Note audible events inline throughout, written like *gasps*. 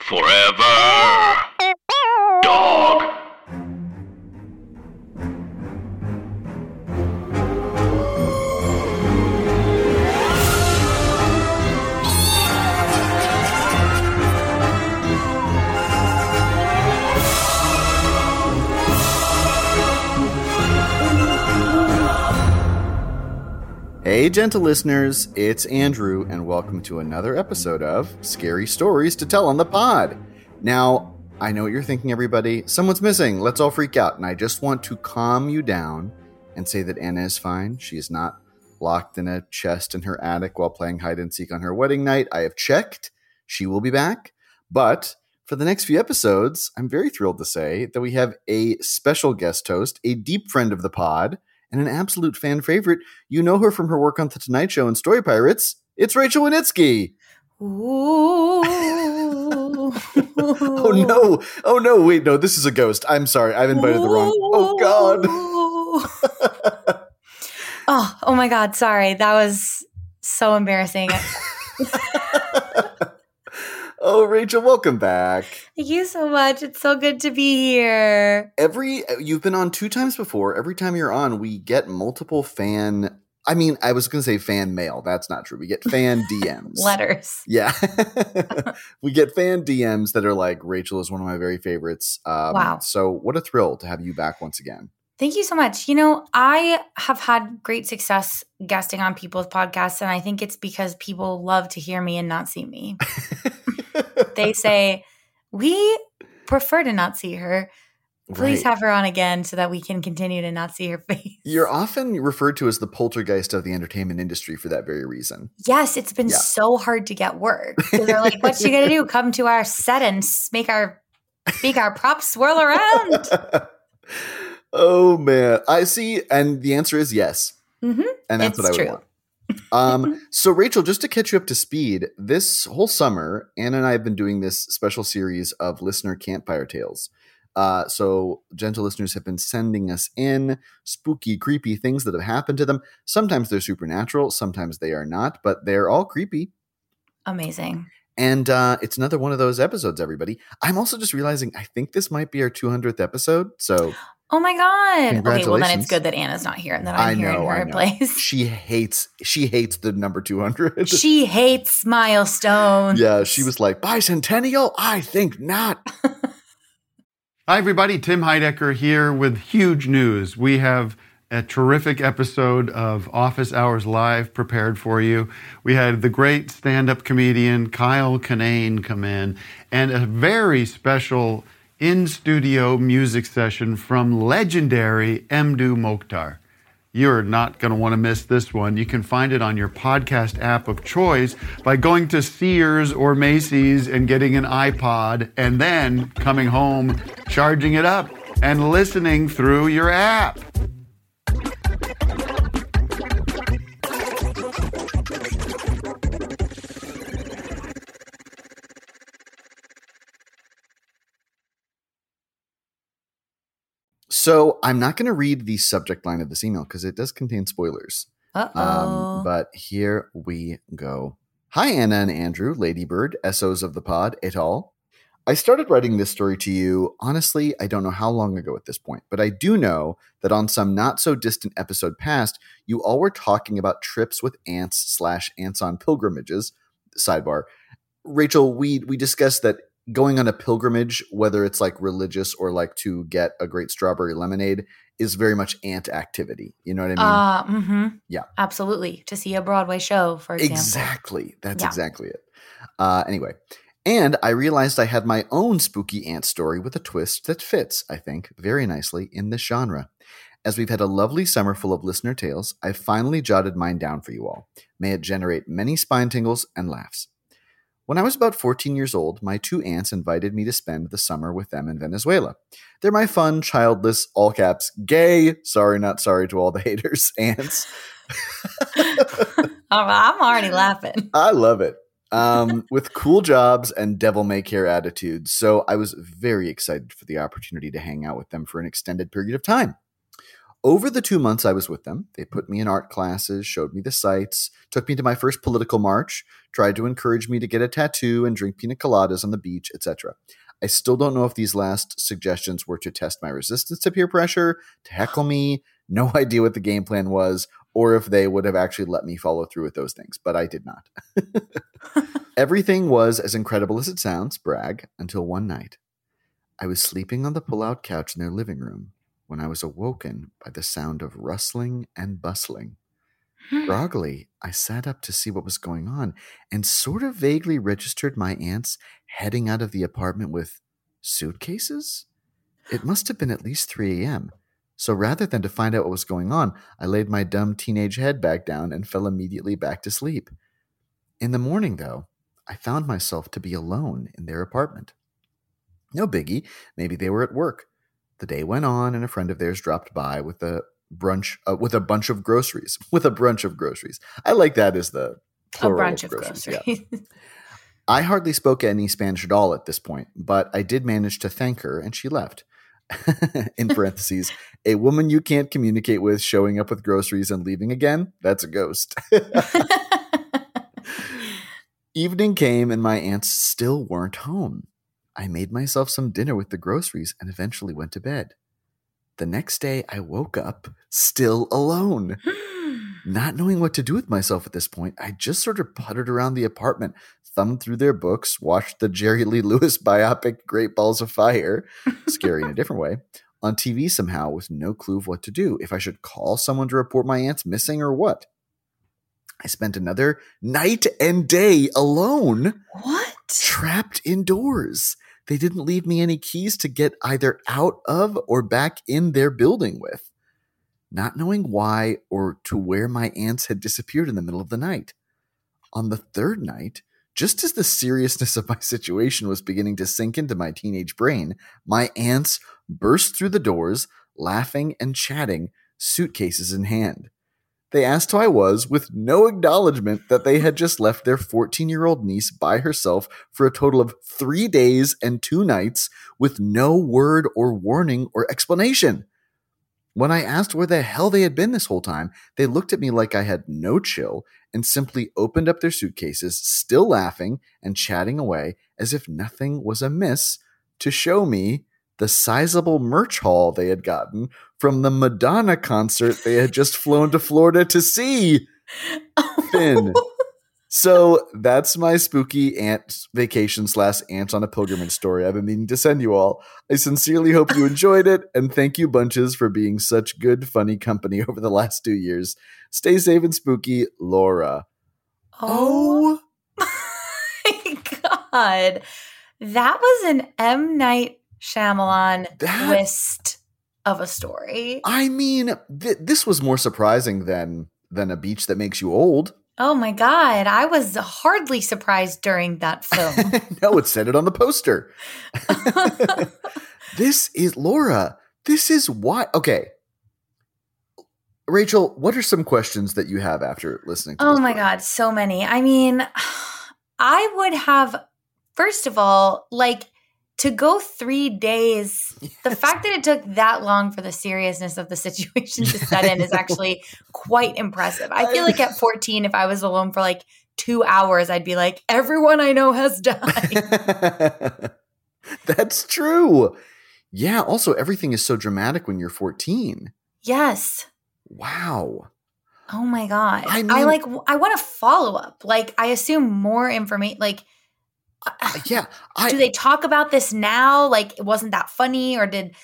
Forever. Dog. Hey, gentle listeners, it's Andrew, and welcome to another episode of Scary Stories to Tell on the Pod. Now, I know what you're thinking, everybody. Someone's missing. Let's all freak out. And I just want to calm you down and say that Anna is fine. She is not locked in a chest in her attic while playing hide and seek on her wedding night. I have checked. She will be back. But for the next few episodes, I'm very thrilled to say that we have a special guest host, a deep friend of the pod and an absolute fan favorite. You know her from her work on The Tonight Show and Story Pirates. It's Rachel Wenitsky. *laughs* Oh no! Oh no! Wait, no. This is a ghost. I'm sorry. I've invited the wrong. Oh god. *laughs* oh, oh my god. Sorry. That was so embarrassing. *laughs* oh, Rachel, welcome back. Thank you so much. It's so good to be here. Every you've been on two times before. Every time you're on, we get multiple fan. I mean, I was going to say fan mail. That's not true. We get fan *laughs* DMs. Letters. Yeah. *laughs* *laughs* we get fan DMs that are like, Rachel is one of my very favorites. Um, Wow. So, what a thrill to have you back once again. Thank you so much. You know, I have had great success guesting on people's podcasts, and I think it's because people love to hear me and not see me. They say, We prefer to not see her. Please Right. have her on again so that we can continue to not see her *laughs* face. You're often referred to as the poltergeist of the entertainment industry for that very reason. Yes, it's been Yeah. so hard to get work. *laughs* So they're like, "What's she gonna do? Come to our set and make our make our props swirl around?" *laughs* oh man, I see, and the answer is yes, hmm and that's It's what I would true. want. Um, so Rachel, just to catch you up to speed, this whole summer, Anna and I have been doing this special series of listener campfire tales. Uh, so gentle listeners have been sending us in spooky, creepy things that have happened to them. Sometimes they're supernatural, sometimes they are not, but they're all creepy. Amazing. And uh, it's another one of those episodes, everybody. I'm also just realizing I think this might be our 200th episode. So Oh my god. Okay, well then it's good that Anna's not here and that I I'm here know, in I her know. place. she hates she hates the number 200. *laughs* she hates milestones. yeah, she was like bicentennial. I think not. *laughs* Hi, everybody. Tim Heidecker here with huge news. We have a terrific episode of Office Hours Live prepared for you. We had the great stand up comedian Kyle Kinane come in and a very special in studio music session from legendary Mdou Moctar. You're not going to want to miss this one. You can find it on your podcast app of choice by going to Sears or Macy's and getting an iPod and then coming home, charging it up, and listening through your app. So I'm not going to read the subject line of this email because it does contain spoilers. Um, but here we go. Hi, Anna and Andrew, Ladybird, SOs of the pod, et al. I started writing this story to you, honestly, I don't know how long ago at this point, but I do know that on some not so distant episode past, you all were talking about trips with ants slash ants on pilgrimages. Sidebar. Rachel, we we discussed that going on a pilgrimage, whether it's like religious or like to get a great strawberry lemonade, is very much ant activity. You know what I mean? Uh, mm-hmm. Yeah. Absolutely. To see a Broadway show, for example. Exactly. That's Yeah. exactly it. Uh, anyway, and I realized I had my own spooky ant story with a twist that fits, I think, very nicely in this genre. As we've had a lovely summer full of listener tales, I've finally jotted mine down for you all. May it generate many spine tingles and laughs. When I was about 14 years old, my two aunts invited me to spend the summer with them in Venezuela. They're my fun, childless, all caps, gay, sorry, not sorry to all the *laughs* haters, aunts. *laughs* I'm already laughing. *laughs* I love it. Um, with cool jobs and devil may care attitudes. So I was very excited for the opportunity to hang out with them for an extended period of time. Over the two months I was with them, they put me in art classes, showed me the sights, took me to my first political march, tried to encourage me to get a tattoo and drink pina coladas on the beach, etc. I still don't know if these last suggestions were to test my resistance to peer pressure, to heckle me, no *laughs* idea what the game plan was, or if they would have actually let me follow through with those things, but I did not. *laughs* Everything was as incredible as it sounds, brag, until one night. I was sleeping on the pull out couch in their living room when I was awoken by the sound of rustling and bustling. Hmm. Groggily, I sat up to see what was going on and sort of vaguely registered my aunts heading out of the apartment with suitcases. It must have been at least 3 a.m. So rather than to find out what was going on, I laid my dumb teenage head back down and fell immediately back to sleep. In the morning, though, I found myself to be alone in their apartment. No biggie, maybe they were at work. The day went on, and a friend of theirs dropped by with a brunch uh, with a bunch of groceries. *laughs* With a brunch of groceries, I like that as the A plural bunch of groceries, groceries. yeah. *laughs* I hardly spoke any Spanish at all at this point, but I did manage to thank her, and she left. *laughs* in parentheses, a woman you can't communicate with showing up with groceries and leaving again, that's a ghost. Evening came and my aunts still weren't home. I made myself some dinner with the groceries and eventually went to bed. The next day, I woke up still alone. *gasps* Not knowing what to do with myself at this point, I just sort of puttered around the apartment, thumbed through their books, watched the Jerry Lee Lewis *laughs* biopic Great Balls of Fire, scary in a different way, on TV somehow with no clue of what to do, if I should call someone to report my aunt's missing or what. I spent another night and day alone, what? trapped indoors. They didn't leave me any keys to get either out of or back in their building with. Not knowing why or to where my aunts had disappeared in the middle of the night. On the third night, just as the seriousness of my *laughs* situation was beginning to sink into my teenage brain, my aunts burst through the doors, laughing and chatting, suitcases in hand. They asked who I was, with no acknowledgement that they had just left their 14 year old niece by herself for a total of three days and two nights with no word or warning or explanation. When I asked where the hell they had been this whole time, they looked at me like I had no chill and simply opened up their suitcases, still laughing and chatting away as if nothing was amiss, to show me the sizable merch haul they had gotten from the Madonna concert they had just flown to Florida to see. *laughs* Finn. So that's my spooky ant vacation slash ants on a pilgrimage story I've been meaning to send you all. I sincerely hope you enjoyed it, and thank you, bunches, for being such good, funny company *laughs* over the last two years. Stay safe and spooky, Laura. Oh *laughs* my god. That was an M. Night Shyamalan That- twist of a story. I mean, th- this was more surprising than than a beach that makes you old. Oh my god. I was hardly surprised during that film. *laughs* no, it said it on the poster. *laughs* this is Laura. This is why. Okay, Rachel, what are some questions that you have after listening? to Oh my story? God, so many. I mean, I would have, first of all, like to go three days, the fact that it took that long for the seriousness of the situation to set in is *laughs* actually quite impressive. I feel like at 14, if I was alone for like two hours, I'd be like, everyone I know has died. *laughs* That's true. Yeah. Also, everything is so dramatic when you're 14. yes. Wow. Oh my God. I I, like, I want to follow up. Like, I assume more information, like, Uh, yeah. I, do they talk about this now like it wasn't that funny or did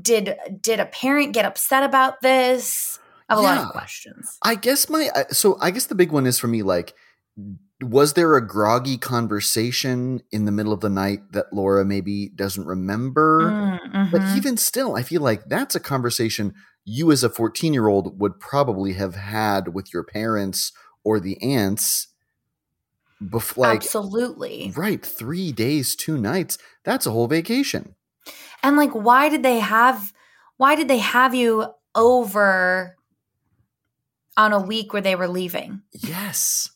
did did a parent get upset about this i have a lot of questions I guess my so I guess the big one is for me like was there a groggy conversation in the middle of the night that Laura maybe doesn't remember? Mm, But mhm. even still, I feel like that's a conversation you as a 14 year old would probably have had with your parents or the aunts Bef- like Absolutely. right, three days, two nights. That's a whole vacation. And like why did they have why did they have you over on a week where they were leaving? Yes.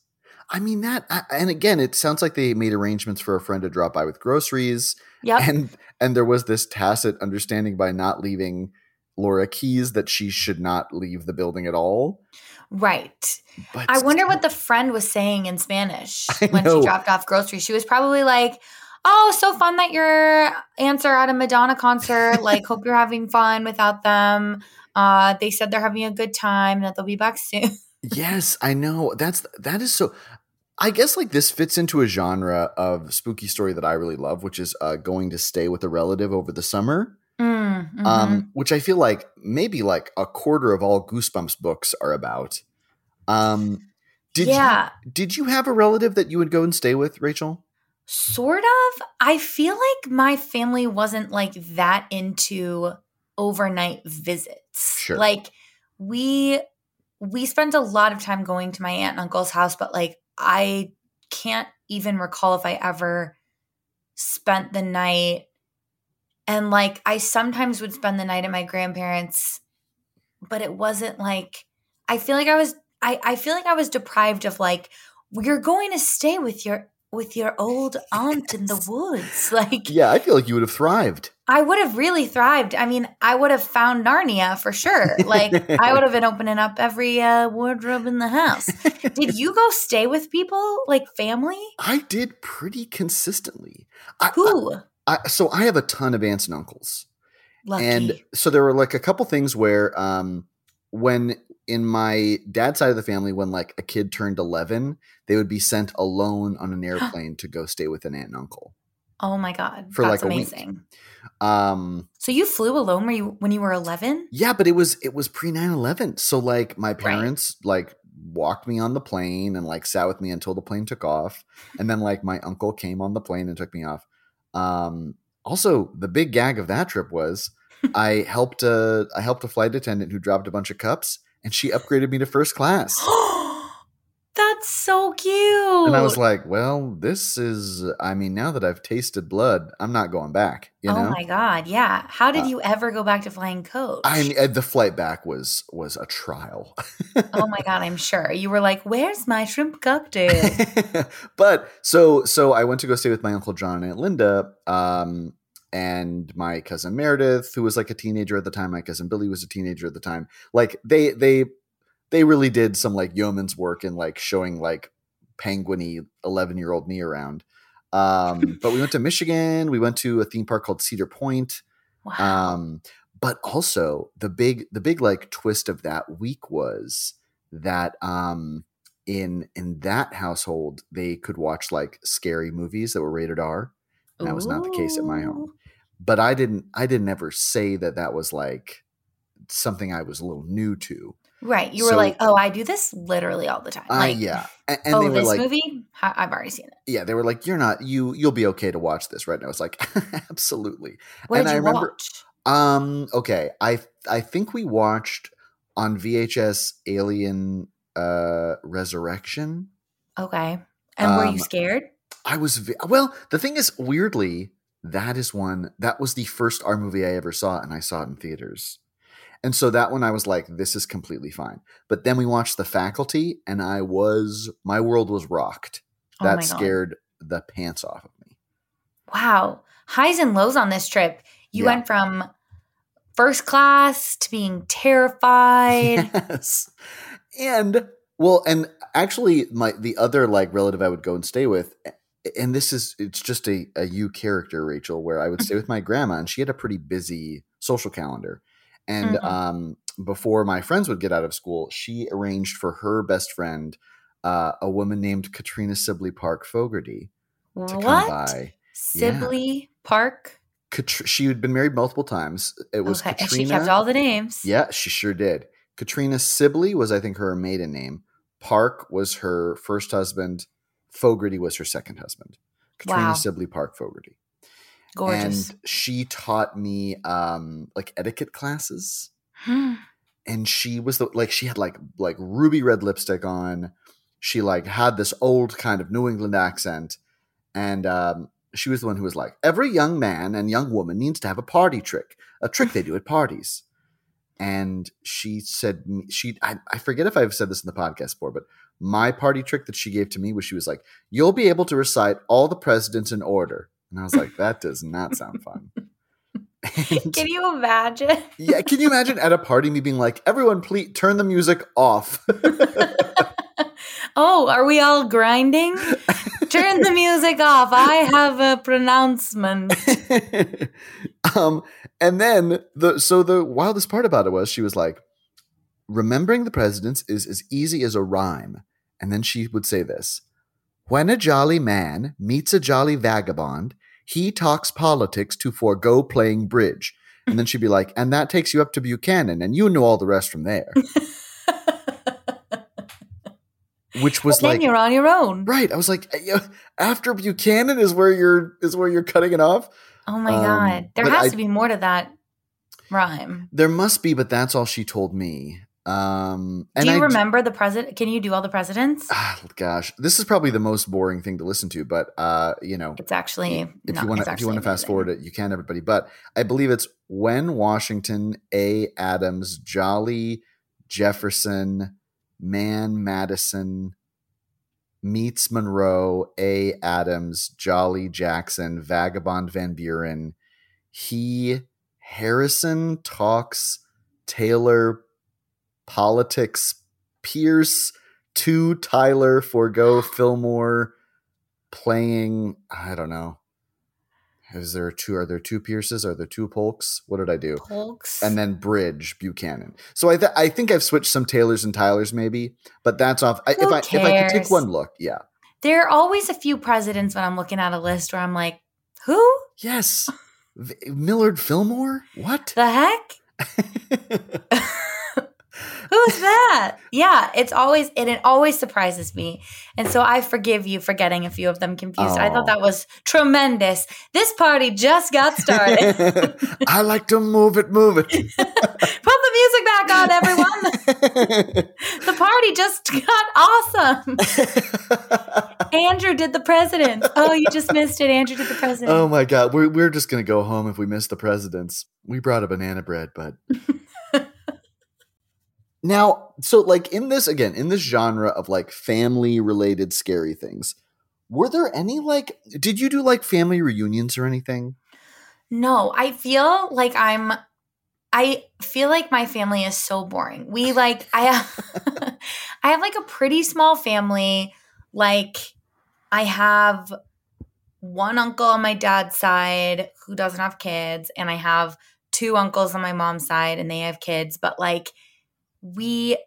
I mean that, I- and again, it sounds like they made arrangements for a friend to drop by with groceries, Yep. and and there was this tacit understanding by not leaving Laura keys that she should not leave the building at all. Right. But I wonder what the friend was saying in Spanish *laughs* when she dropped off groceries. She was probably like, "Oh, so fun that your aunts are at a Madonna concert. *laughs* Like, hope you're having fun without them. Uh, they said they're having a good time and that they'll be back soon." Yes, I know. That's that is so. I guess like this fits into a genre of spooky story that I really love, which is uh, going to stay with a relative over the summer. Mm, mhm. Um, which I feel like maybe like a quarter of all Goosebumps books are about. Um, did yeah, you did you have a relative that you would go and stay with, Rachel? sort of. I feel like my family wasn't like that into overnight visits. Sure. Like we we spent a lot of time going to my aunt and uncle's house, but like I can't even recall if I ever spent the night. And like I sometimes would spend the night at my grandparents, but it wasn't like I feel like I was I, I feel like I was deprived of like you're going to stay with your with your old *laughs* aunt in the woods. *laughs* Like Yeah, I feel like you would have thrived. I would have really thrived. I mean, I would have found Narnia for sure. Like I would have been opening up every uh, wardrobe in the house. Did you go stay with people like family? I did pretty consistently. I, Who? I, I, so I have a ton of aunts and uncles. Lucky. And so there were like a couple things where um when in my dad's side of the family when like a kid turned 11 they would be sent alone on an airplane to go stay with an aunt and uncle oh my god, for, that's like, amazing. um So you flew alone when you when you were eleven? yeah but it was it was pre 9-11 so like my parents like walked me on the plane and like sat with me until the plane took off and then like my uncle came on the plane and took me off um also the big gag of that trip was i helped a i helped a flight attendant who dropped a bunch of cups and she upgraded me to first class That's so cute. and i was like well this is i mean now that i've tasted blood i'm not going back you know oh my god, yeah. How did Uh, you ever go back to flying coach? I mean, uh, the flight back was was a trial. oh my god, I'm sure you were like, "Where's my shrimp cocktail?" *laughs* but so so I went to go stay with my uncle John and Aunt Linda, um, and my cousin Meredith, who was like a teenager at the time. My cousin Billy was a teenager at the time. Like they they they really did some like yeoman's work in like showing like penguiny eleven year old me around. Um, *laughs* but we went to Michigan. We went to a theme park called Cedar Point. wow. Um, but also the big the big like twist of that week was that um in in that household they could watch like scary movies that were rated R. And that was not the case at my home. But I didn't I didn't ever say that that was like something I was a little new to. Right. You were like, oh, I do this literally all the time. I Like, yeah. A- And, oh, they were this like movie? I've already seen it. yeah, they were like you're not you you'll be okay to watch this right now. It's like *laughs* absolutely. What And did I you remember- watch? Um. Okay. I I think we watched on VHS Alien uh Resurrection. Okay. And were you um, scared? I was well. The thing is, weirdly, that is one that was the first R movie I ever saw, and I saw it in theaters. And so that one I was like, this is completely fine. But then we watched The Faculty, and I was my world was rocked. Oh That God. scared the pants off of me. Wow. Highs and lows on this trip. You Yeah. went from first class to being terrified. *laughs* Yes. And well, and actually my the other like relative I would go and stay with and this is it's just a, a you character, Rachel, where I would stay mm-hmm. with my grandma and she had a pretty busy social calendar. And Mhm. um before my friends would get out of school, she arranged for her best friend, uh, a woman named Katrina Sibley Park Fogarty, to come what? by. Sibley Park. Katr- she had been married multiple times. It was Okay. And Katrina. she kept all the names. Yeah, she sure did. Katrina Sibley was, I think, her maiden name. Park was her first husband. Fogarty was her second husband. Katrina Wow. Sibley Park Fogarty. Gorgeous. And she taught me um, like etiquette classes. Hmm. And she was the like she had like like ruby red lipstick on. she like had this old kind of New England accent, and um, she was the one who was like, "Every young man and young woman needs to have a party trick, a trick they do at parties." And she said, "She I, I forget if I've said this in the podcast before, but my party trick that she gave to me was she was like, "You'll be able to recite all the presidents in order," and I was like, "That does not sound fun." *laughs* And- Can you imagine? yeah, can you imagine at a party me being like, "Everyone, please turn the music off." *laughs* Oh, are we all grinding? Turn the music off. I have a pronouncement. *laughs* um, and then the so the wildest part about it was she was like, remembering the presidents is as easy as a rhyme. And then she would say this: When a jolly man meets a jolly vagabond, he talks politics to forego playing bridge. And then she'd be like, and that takes you up to Buchanan, and you know all the rest from there. *laughs* Which was then like you're on your own. right. I was like, after Buchanan is where you're is where you're cutting it off. Oh my Um, god. There has I- to be more to that rhyme. There must be, but that's all she told me. Um, and do you I, remember the president? Can you do all the presidents? Ah, gosh, this is probably the most boring thing to listen to, but uh, you know, It's actually if not- you want to if you want to fast forward it, you can, everybody. But I believe it's when Washington, A. Adams, Jolly, Jefferson, Man, Madison meets Monroe, A. Adams, Jolly, Jackson, Vagabond, Van Buren. He Harrison talks Taylor politics Pierce to Tyler forgo Fillmore playing I don't know. Is there two are there two Pierces? Are there two Polks? What did I do? Polks. And then Bridge Buchanan. So I th- I think I've switched some Taylors and Tylers maybe, but that's off. I, if I if I could take one look, yeah. there are always a few presidents when I'm looking at a list where I'm like, who Yes. V- Millard Fillmore? What? the heck? *laughs* Who's that? Yeah, it's always and it always surprises me. And so I forgive you for getting a few of them confused. I Oh. thought that was tremendous. This party just got started. *laughs* I like to move it, move it. *laughs* Put the music back on, everyone. *laughs* the party just got awesome. Andrew did the president. Oh, you just missed it. Andrew did the president. oh my god, we're we're just gonna go home if we miss the presidents. We brought a banana bread, but now, so like in this again, in this genre of like family related scary things, were there any like did you do like family reunions or anything? No, I feel like I'm I feel like my family is so boring. We like I have *laughs* I have like a pretty small family. Like I have one uncle on my dad's side who doesn't have kids and I have two uncles on my mom's side and they have kids, but like we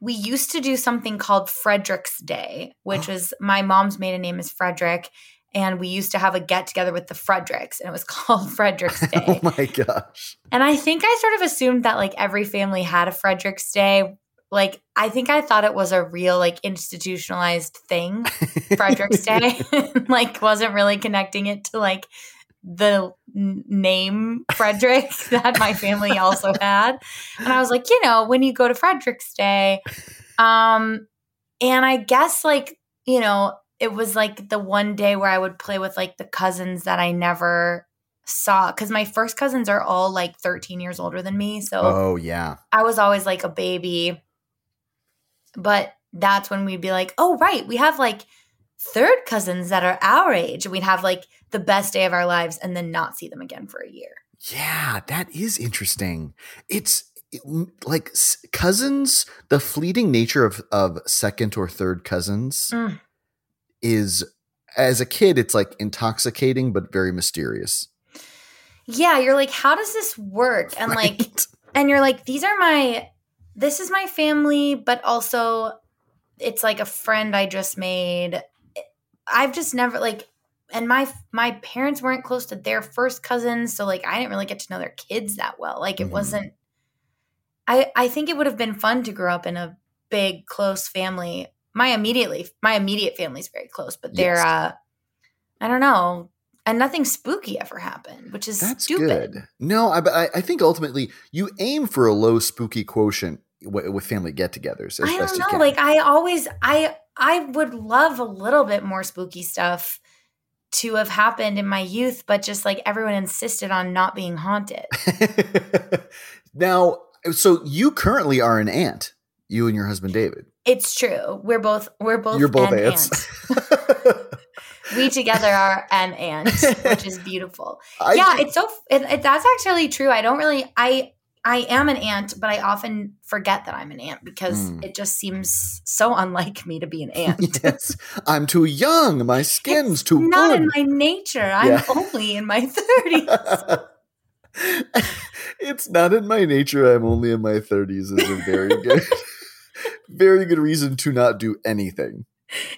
we used to do something called Frederick's Day, which oh. was my mom's maiden name is Frederick and we used to have a get together with the Fredericks, and it was *laughs* called Frederick's *laughs* oh Day. oh my gosh. and I think I sort of assumed that like every family had a Frederick's Day. Like I think I thought it was a real like institutionalized thing, Frederick's Day. *laughs* like wasn't really connecting it to like the n- name Frederick *laughs* that my family also had. And I was like, you know, when you go to Frederick's Day, um, and I guess like, you know, it was like the one day where I would play with like the cousins that I never saw because my first cousins are all like 13 years older than me. So Oh yeah. I was always like a baby. But that's when we'd be like, oh, right, we have like third cousins that are our age. And we'd have like the best day of our lives and then not see them again for a year. Yeah, that is interesting. It's it- like cousins, the fleeting nature of of second or third cousins Mm. is as a kid it's like intoxicating but very mysterious. Yeah, you're like, how does this work? *laughs* And like, and you're like, these are my, this is my family, but also it's like a friend I just made. I've just never like, and my my parents weren't close to their first cousins, so like I didn't really get to know their kids that well. Like it Mhm. wasn't. I I think it would have been fun to grow up in a big close family. My immediately my immediate family's very close, but they're Yes. uh, I don't know, and nothing spooky ever happened, which is That's stupid. good. No, I, but I, think ultimately you aim for a low spooky quotient with family get-togethers as I don't know. Like I always, I I would love a little bit more spooky stuff to have happened in my youth, but just like everyone insisted on not being haunted. *laughs* now, so you currently are an aunt. You and your husband David. It's true. We're both we're both You're both an aunts. aunt. *laughs* we together are an aunt, which is *laughs* beautiful. I yeah, it's so it, it, that's actually true. I don't really I I am an aunt, but I often forget that I'm an aunt because Mm. it just seems so unlike me to be an *laughs* aunt. yes, I'm too young. My skin's It's too not good. in my nature. I'm Yeah. only in my *laughs* 30s. it's not in my nature. I'm only in my 30s. Is a very good, *laughs* very good reason to not do anything.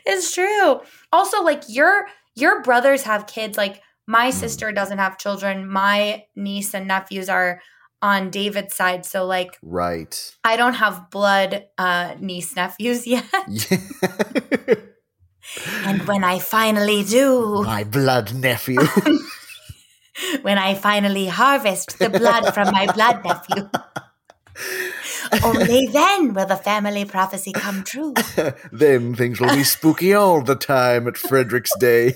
it's true. Also, like your your brothers have kids. Like my Mm. sister doesn't have children. My niece and nephews are on David's side. So like Right. I don't have blood uh niece nephews *laughs* yet. Yeah. *laughs* And when I finally do, my blood nephew. *laughs* when I finally harvest the blood from my blood nephew, only then will the family prophecy come true. *laughs* then things will be spooky all the time at Frederick's Day.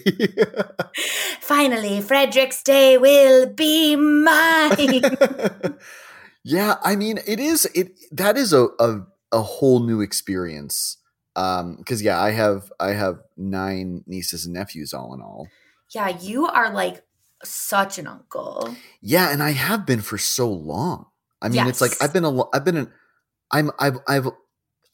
*laughs* Finally, Frederick's Day will be mine. *laughs* yeah, I mean, it is it that is a a, a whole new experience. Um, because yeah, I have I have nine nieces and nephews all in all. yeah, you are like such an uncle. Yeah, and I have been for so long. I mean, it's like I've been a I've been an I'm I've I've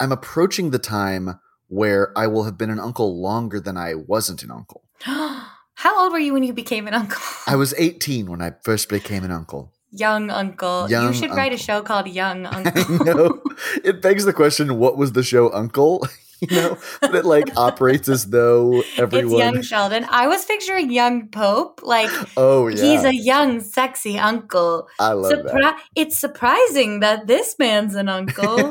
I'm approaching the time where I will have been an uncle longer than I wasn't an uncle. *gasps* How old were you when you became an uncle? I was 18 when I first became an uncle. Young uncle. Young you should write a show called Young *laughs* Uncle. know. It begs the question, what was the show Uncle? *laughs* *laughs* you know, but it like operates as though *laughs* It's everyone young *laughs* Sheldon. I was picturing young Pope. Like Oh yeah. he's a young, sexy uncle. I love Surpri- it's surprising that this man's an uncle.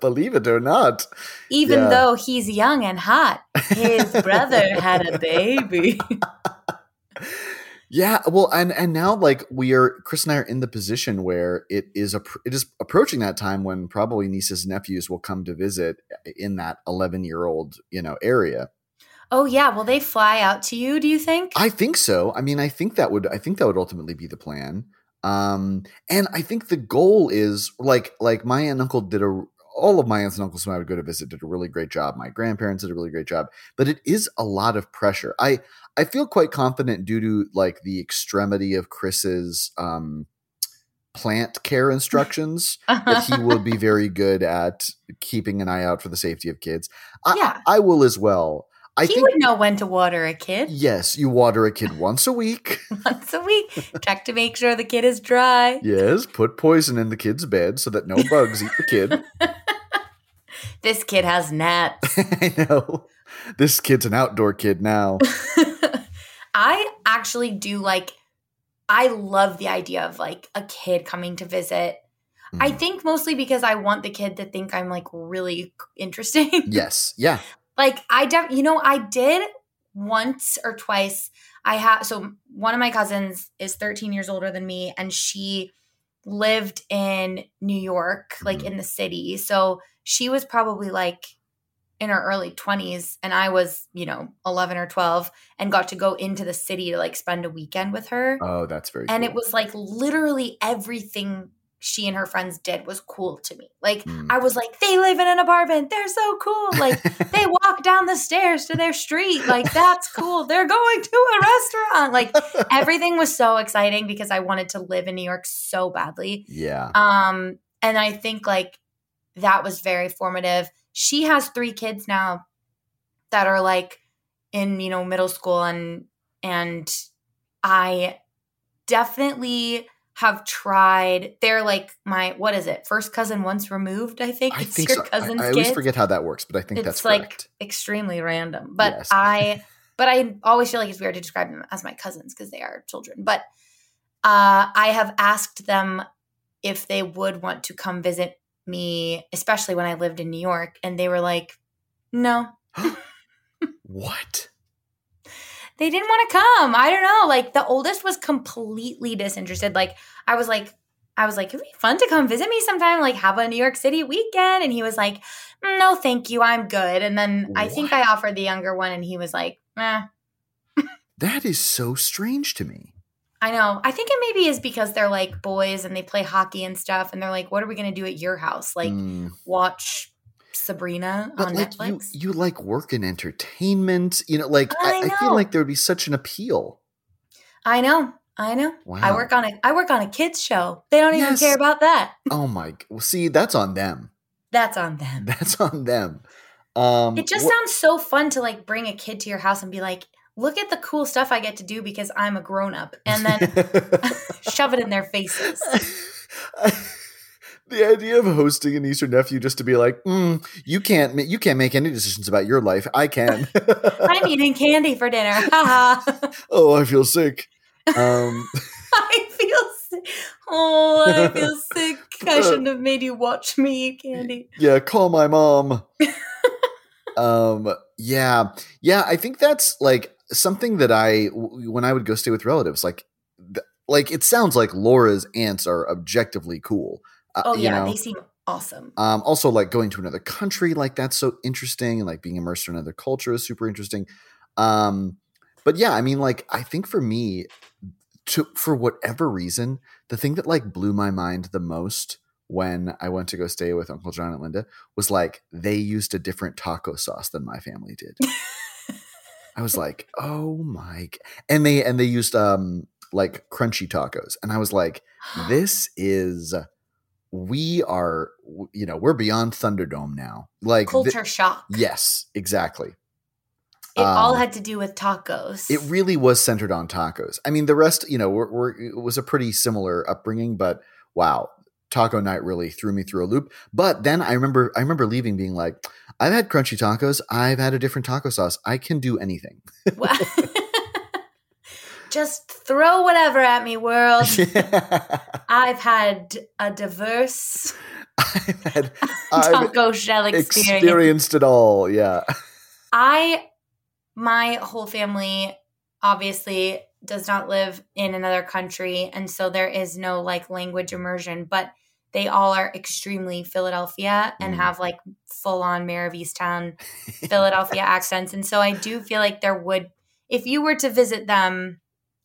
Believe it or not. even Yeah. though he's young and hot. His brother had a baby. Yeah, well, and and now like we are, Chris and I are in the position where it is a it is approaching that time when probably nieces and nephews will come to visit in that eleven year old you know area. oh yeah, will they fly out to you? Do you think? I think so. I mean, I think that would I think that would ultimately be the plan. Um, and I think the goal is like like my aunt and uncle did a all of my aunts and uncles when I would go to visit did a really great job. My grandparents did a really great job, but it is a lot of pressure. I I feel quite confident due to like the extremity of Chris's um plant care instructions that he will be *laughs* very good at keeping an eye out for the safety of kids. I, Yeah. I will as well. I he think would know when to water a kid yes, you water a kid once a week. *laughs* once a week. Check to make sure the kid is dry. Yes, put poison in the kid's bed so that no bugs eat the kid. *laughs* This kid has gnats. I know. This kid's an outdoor kid now. I actually do like I love the idea of like a kid coming to visit. I Mhm. think mostly because I want the kid to think I'm like really *laughs* interesting. Yes. Yeah. like I def- you know, I did once or twice. I have so one of my cousins is 13 years older than me and she lived in New York, like Mhm. in the city. So she was probably like in her early 20s and I was, you know, 11 or 12 and got to go into the city to like spend a weekend with her. Oh, that's very and cool. it was like literally everything she and her friends did was cool to me. Like Mm. I was like, they live in an apartment. They're so cool. *laughs* Like they walk down the stairs to their street. Like that's cool. They're going to a restaurant. Like *laughs* everything was so exciting because I wanted to live in New York so badly. yeah. Um, and I think like that was very formative. She has three kids now that are like in, you know, middle school and and I definitely have tried they're like my what is it? First cousin once removed, I think. I it's think your so. I, cousin's I always kids. forget how that works, but I think it's that's like correct. extremely random. But Yes. I *laughs* but I always feel like it's weird to describe them as my cousins because they are children. But uh, I have asked them if they would want to come visit me, especially when I lived in New York, and they were like, "No, *gasps* what? they didn't want to come." I don't know. Like the oldest was completely disinterested. Like I was like, I was like, it'd be fun to come visit me sometime, like have a New York City weekend. And he was like, "Mm, no, thank you. I'm good. And then I think I offered the younger one and he was like, eh. That is so strange to me. I know. I think it maybe is because they're like boys and they play hockey and stuff. And they're like, what are we going to do at your house? Like Mm. watch Sabrina But on like Netflix? you, you like work in entertainment. You know, like I, I I feel like there would be such an appeal. I know. I know. Wow. I work on a I work on a kids show. They don't even Yes. care about that. Oh my! Well, see, that's on them. That's on them. *laughs* That's on them. Um, It just wha- sounds so fun to like bring a kid to your house and be like, look at the cool stuff I get to do because I'm a grown up, and then *laughs* shove it in their faces. the idea of hosting a niece or nephew just to be like, mm, you can't, ma- you can't make any decisions about your life. I can. *laughs* I'm eating candy for dinner. *laughs* Oh, I feel sick. Um, I feel sick. Oh, I feel sick. I shouldn't have made you watch me eat candy. yeah, call my mom. um, yeah, yeah. I think that's like something that I when I would go stay with relatives, like, th- like it sounds like Laura's aunts are objectively cool. Uh, Oh you yeah, know? they seem awesome. Um, also, like going to another country, like that's so interesting, and like being immersed in another culture is super interesting. Um, but yeah, I mean, like I think for me, to for whatever reason, the thing that like blew my mind the most when I went to go stay with Uncle John and Linda was like they used a different taco sauce than my family did. *laughs* I was like, oh my, g-" and they and they used um like crunchy tacos, and I was like, *gasps* this is we are you know we're beyond thunderdome now like Culture shock. yes exactly It all Um, had to do with tacos. it really was centered on tacos i mean the rest you know we're, we're, it was a pretty similar upbringing but wow taco night really threw me through a loop. But then i remember i remember leaving being like i've had crunchy tacos. I've had a different taco sauce. I can do anything. *laughs* Just throw whatever at me, world. *laughs* I've had a diverse i've had *laughs* i've taco shell experience. experienced it all yeah. I, my whole family obviously does not live in another country. And so there is no like language immersion, but they all are extremely Philadelphia and Mm. have like full on Mare of Easttown Philadelphia *laughs* accents. And so I do feel like there would, if you were to visit them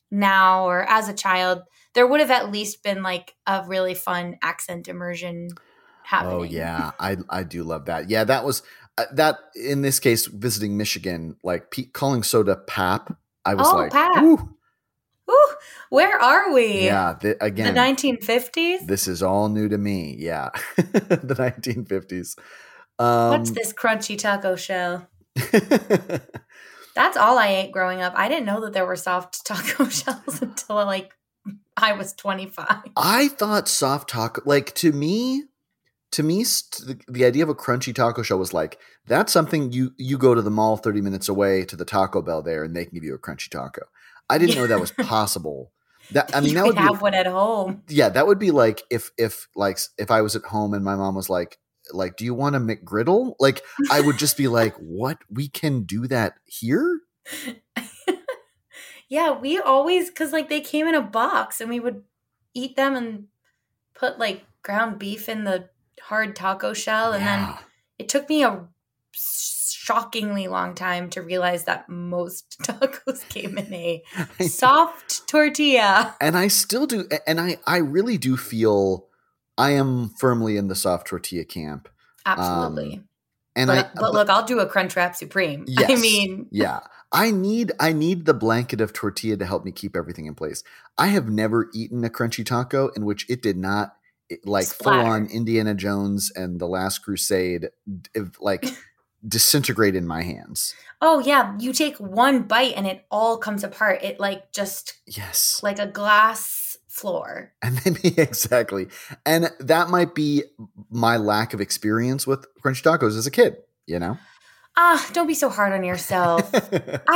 now or as a child, there would have at least been like a really fun accent immersion happening. Oh yeah, I I do love that. Yeah, that was uh, that in this case visiting Michigan, like pe- calling soda pap. I was Oh, like, pap. "Ooh, Where are we? yeah. th- The 1950s? this is all new to me. Yeah, *laughs* the 1950s. Um, What's this crunchy taco shell? *laughs* That's all I ate growing up. I didn't know that there were soft *laughs* taco shells until like I was 25. I thought soft taco, like to me, to me, st- the, the idea of a crunchy taco shell was like that's something you you go to the mall 30 minutes away to the Taco Bell there, and they can give you a crunchy taco. I didn't know that was *laughs* possible. That I mean, you that would be have one at home. yeah, that would be like if if like if I was at home and my mom was like like do you want a McGriddle? Like I would just be like, "What? We can do that here?" *laughs* Yeah, we always because like they came in a box and we would eat them and put like ground beef in the hard taco shell, and then it took me a shockingly long time to realize that most *laughs* tacos came in a *laughs* soft tortilla. and I still do and I I really do feel I am firmly in the soft tortilla camp. Absolutely. Um, and but, I but look, I'll do a crunch wrap supreme. *laughs* I mean, yeah. I need I need the blanket of tortilla to help me keep everything in place. I have never eaten a crunchy taco in which it did not it- like full on Indiana Jones and the Last Crusade d- like disintegrate in my hands. oh yeah, you take one bite and it all comes apart. It like just Yes. like a glass floor. *laughs* And then exactly. And that might be my lack of experience with crunchy tacos as a kid, you know? Ah, don't be so hard on yourself. *laughs* I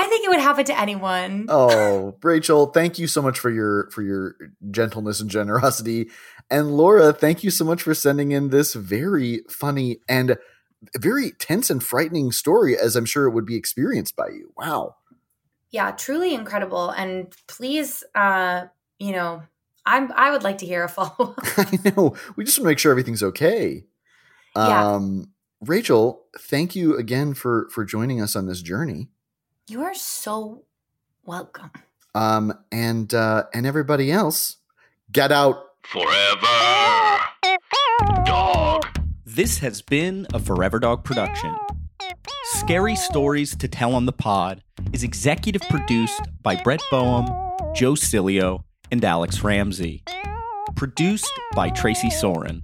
think it would happen to anyone. oh, *laughs* Rachel, thank you so much for your for your gentleness and generosity. And Laura, thank you so much for sending in this very funny and very tense and frightening story as I'm sure it would be experienced by you. Wow. Yeah, truly incredible. And please, uh, you know, I'm I would like to hear a *laughs* follow up. *laughs* I know. We just want to make sure everything's okay. Yeah. Um, Rachel, thank you again for for joining us on this journey. You are so welcome. Um, and uh, and everybody else, get out. Forever. This has been a Forever Dog production. Scary Stories to Tell on the Pod is executive produced by Brett Boehm, Joe Cilio, and Alex Ramsey. Produced by Tracy Soren.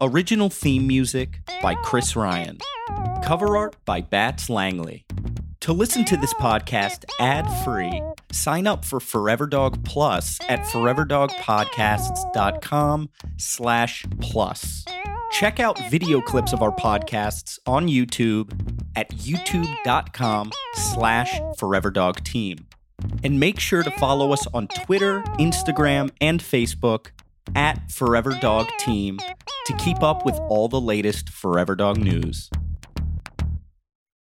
Original theme music by Chris Ryan. Cover art by Bats Langley. To listen to this podcast ad free, sign up for Forever Dog Plus at foreverdogpodcasts.com slash plus. Check out video clips of our podcasts on YouTube at youtube.com slash foreverdogteam. And make sure to follow us on Twitter, Instagram, and Facebook at Forever Dog Team to keep up with all the latest Forever Dog news.